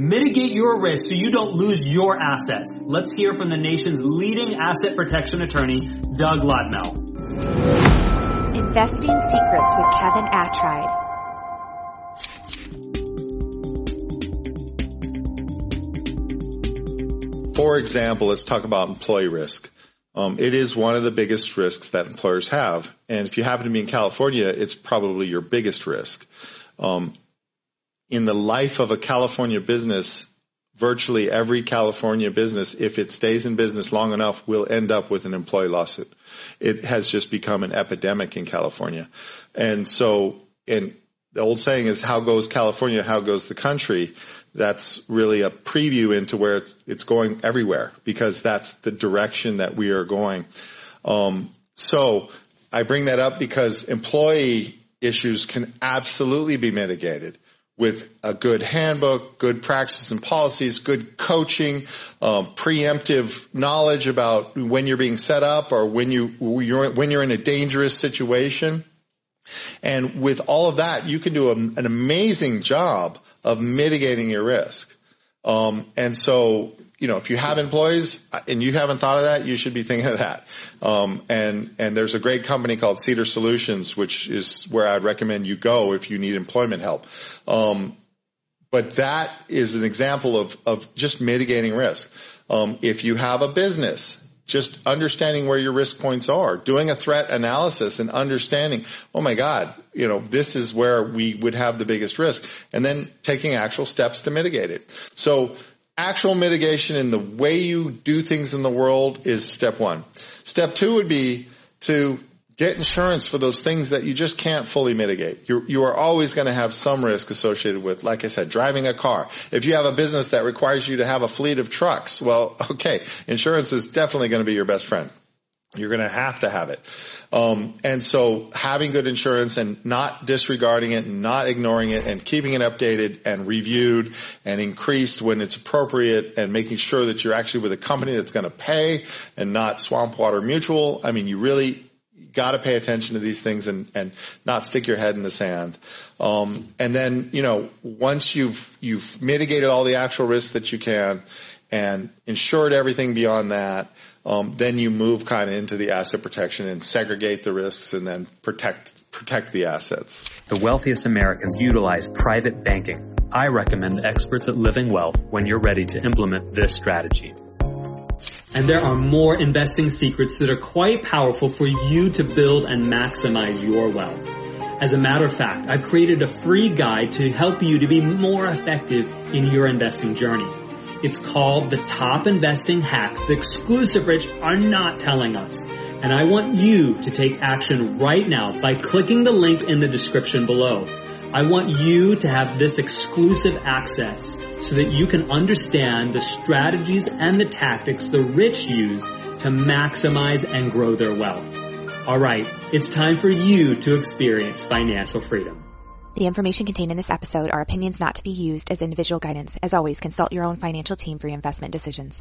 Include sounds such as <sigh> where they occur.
Mitigate your risk so you don't lose your assets. Let's hear from the nation's leading asset protection attorney, Doug Lodmell. Investing Secrets with Kevin Attride. For example, let's talk about employee risk. Um, it is one of the biggest risks that employers have. And if you happen to be in California, it's probably your biggest risk. Um, in the life of a California business, virtually every California business, if it stays in business long enough, will end up with an employee lawsuit. It has just become an epidemic in California. And so, and the old saying is how goes California, how goes the country. That's really a preview into where it's, it's going everywhere because that's the direction that we are going. Um, so I bring that up because employee issues can absolutely be mitigated with a good handbook, good practices and policies, good coaching, um, preemptive knowledge about when you're being set up or when you when you're in a dangerous situation. And with all of that, you can do a, an amazing job of mitigating your risk. Um, and so, you know, if you have employees and you haven't thought of that, you should be thinking of that. Um, and, and there's a great company called Cedar Solutions, which is where I'd recommend you go if you need employment help. Um, but that is an example of, of just mitigating risk. Um, if you have a business just understanding where your risk points are, doing a threat analysis and understanding, oh my God, you know, this is where we would have the biggest risk and then taking actual steps to mitigate it. So actual mitigation in the way you do things in the world is step one. Step two would be to Get insurance for those things that you just can't fully mitigate. You're, you are always going to have some risk associated with, like I said, driving a car. If you have a business that requires you to have a fleet of trucks, well, <laughs> okay, insurance is definitely going to be your best friend. You're going to have to have it. Um, and so having good insurance and not disregarding it and not ignoring it and keeping it updated and reviewed and increased when it's appropriate and making sure that you're actually with a company that's going to pay and not Swampwater Mutual. I mean, you really got to pay attention to these things and, and not stick your head in the sand. Um, and then, you know, once you've, you've mitigated all the actual risks that you can and insured everything beyond that, um, then you move kind of into the asset protection and segregate the risks and then protect, protect the assets. The wealthiest Americans utilize private banking. I recommend experts at Living Wealth when you're ready to implement this strategy. And there are more investing secrets that are quite powerful for you to build and maximize your wealth. As a matter of fact, I've created a free guide to help you to be more effective in your investing journey. It's called the top investing hacks the exclusive rich are not telling us. And I want you to take action right now by clicking the link in the description below. I want you to have this exclusive access so that you can understand the strategies and the tactics the rich use to maximize and grow their wealth. Alright, it's time for you to experience financial freedom. The information contained in this episode are opinions not to be used as individual guidance. As always, consult your own financial team for your investment decisions.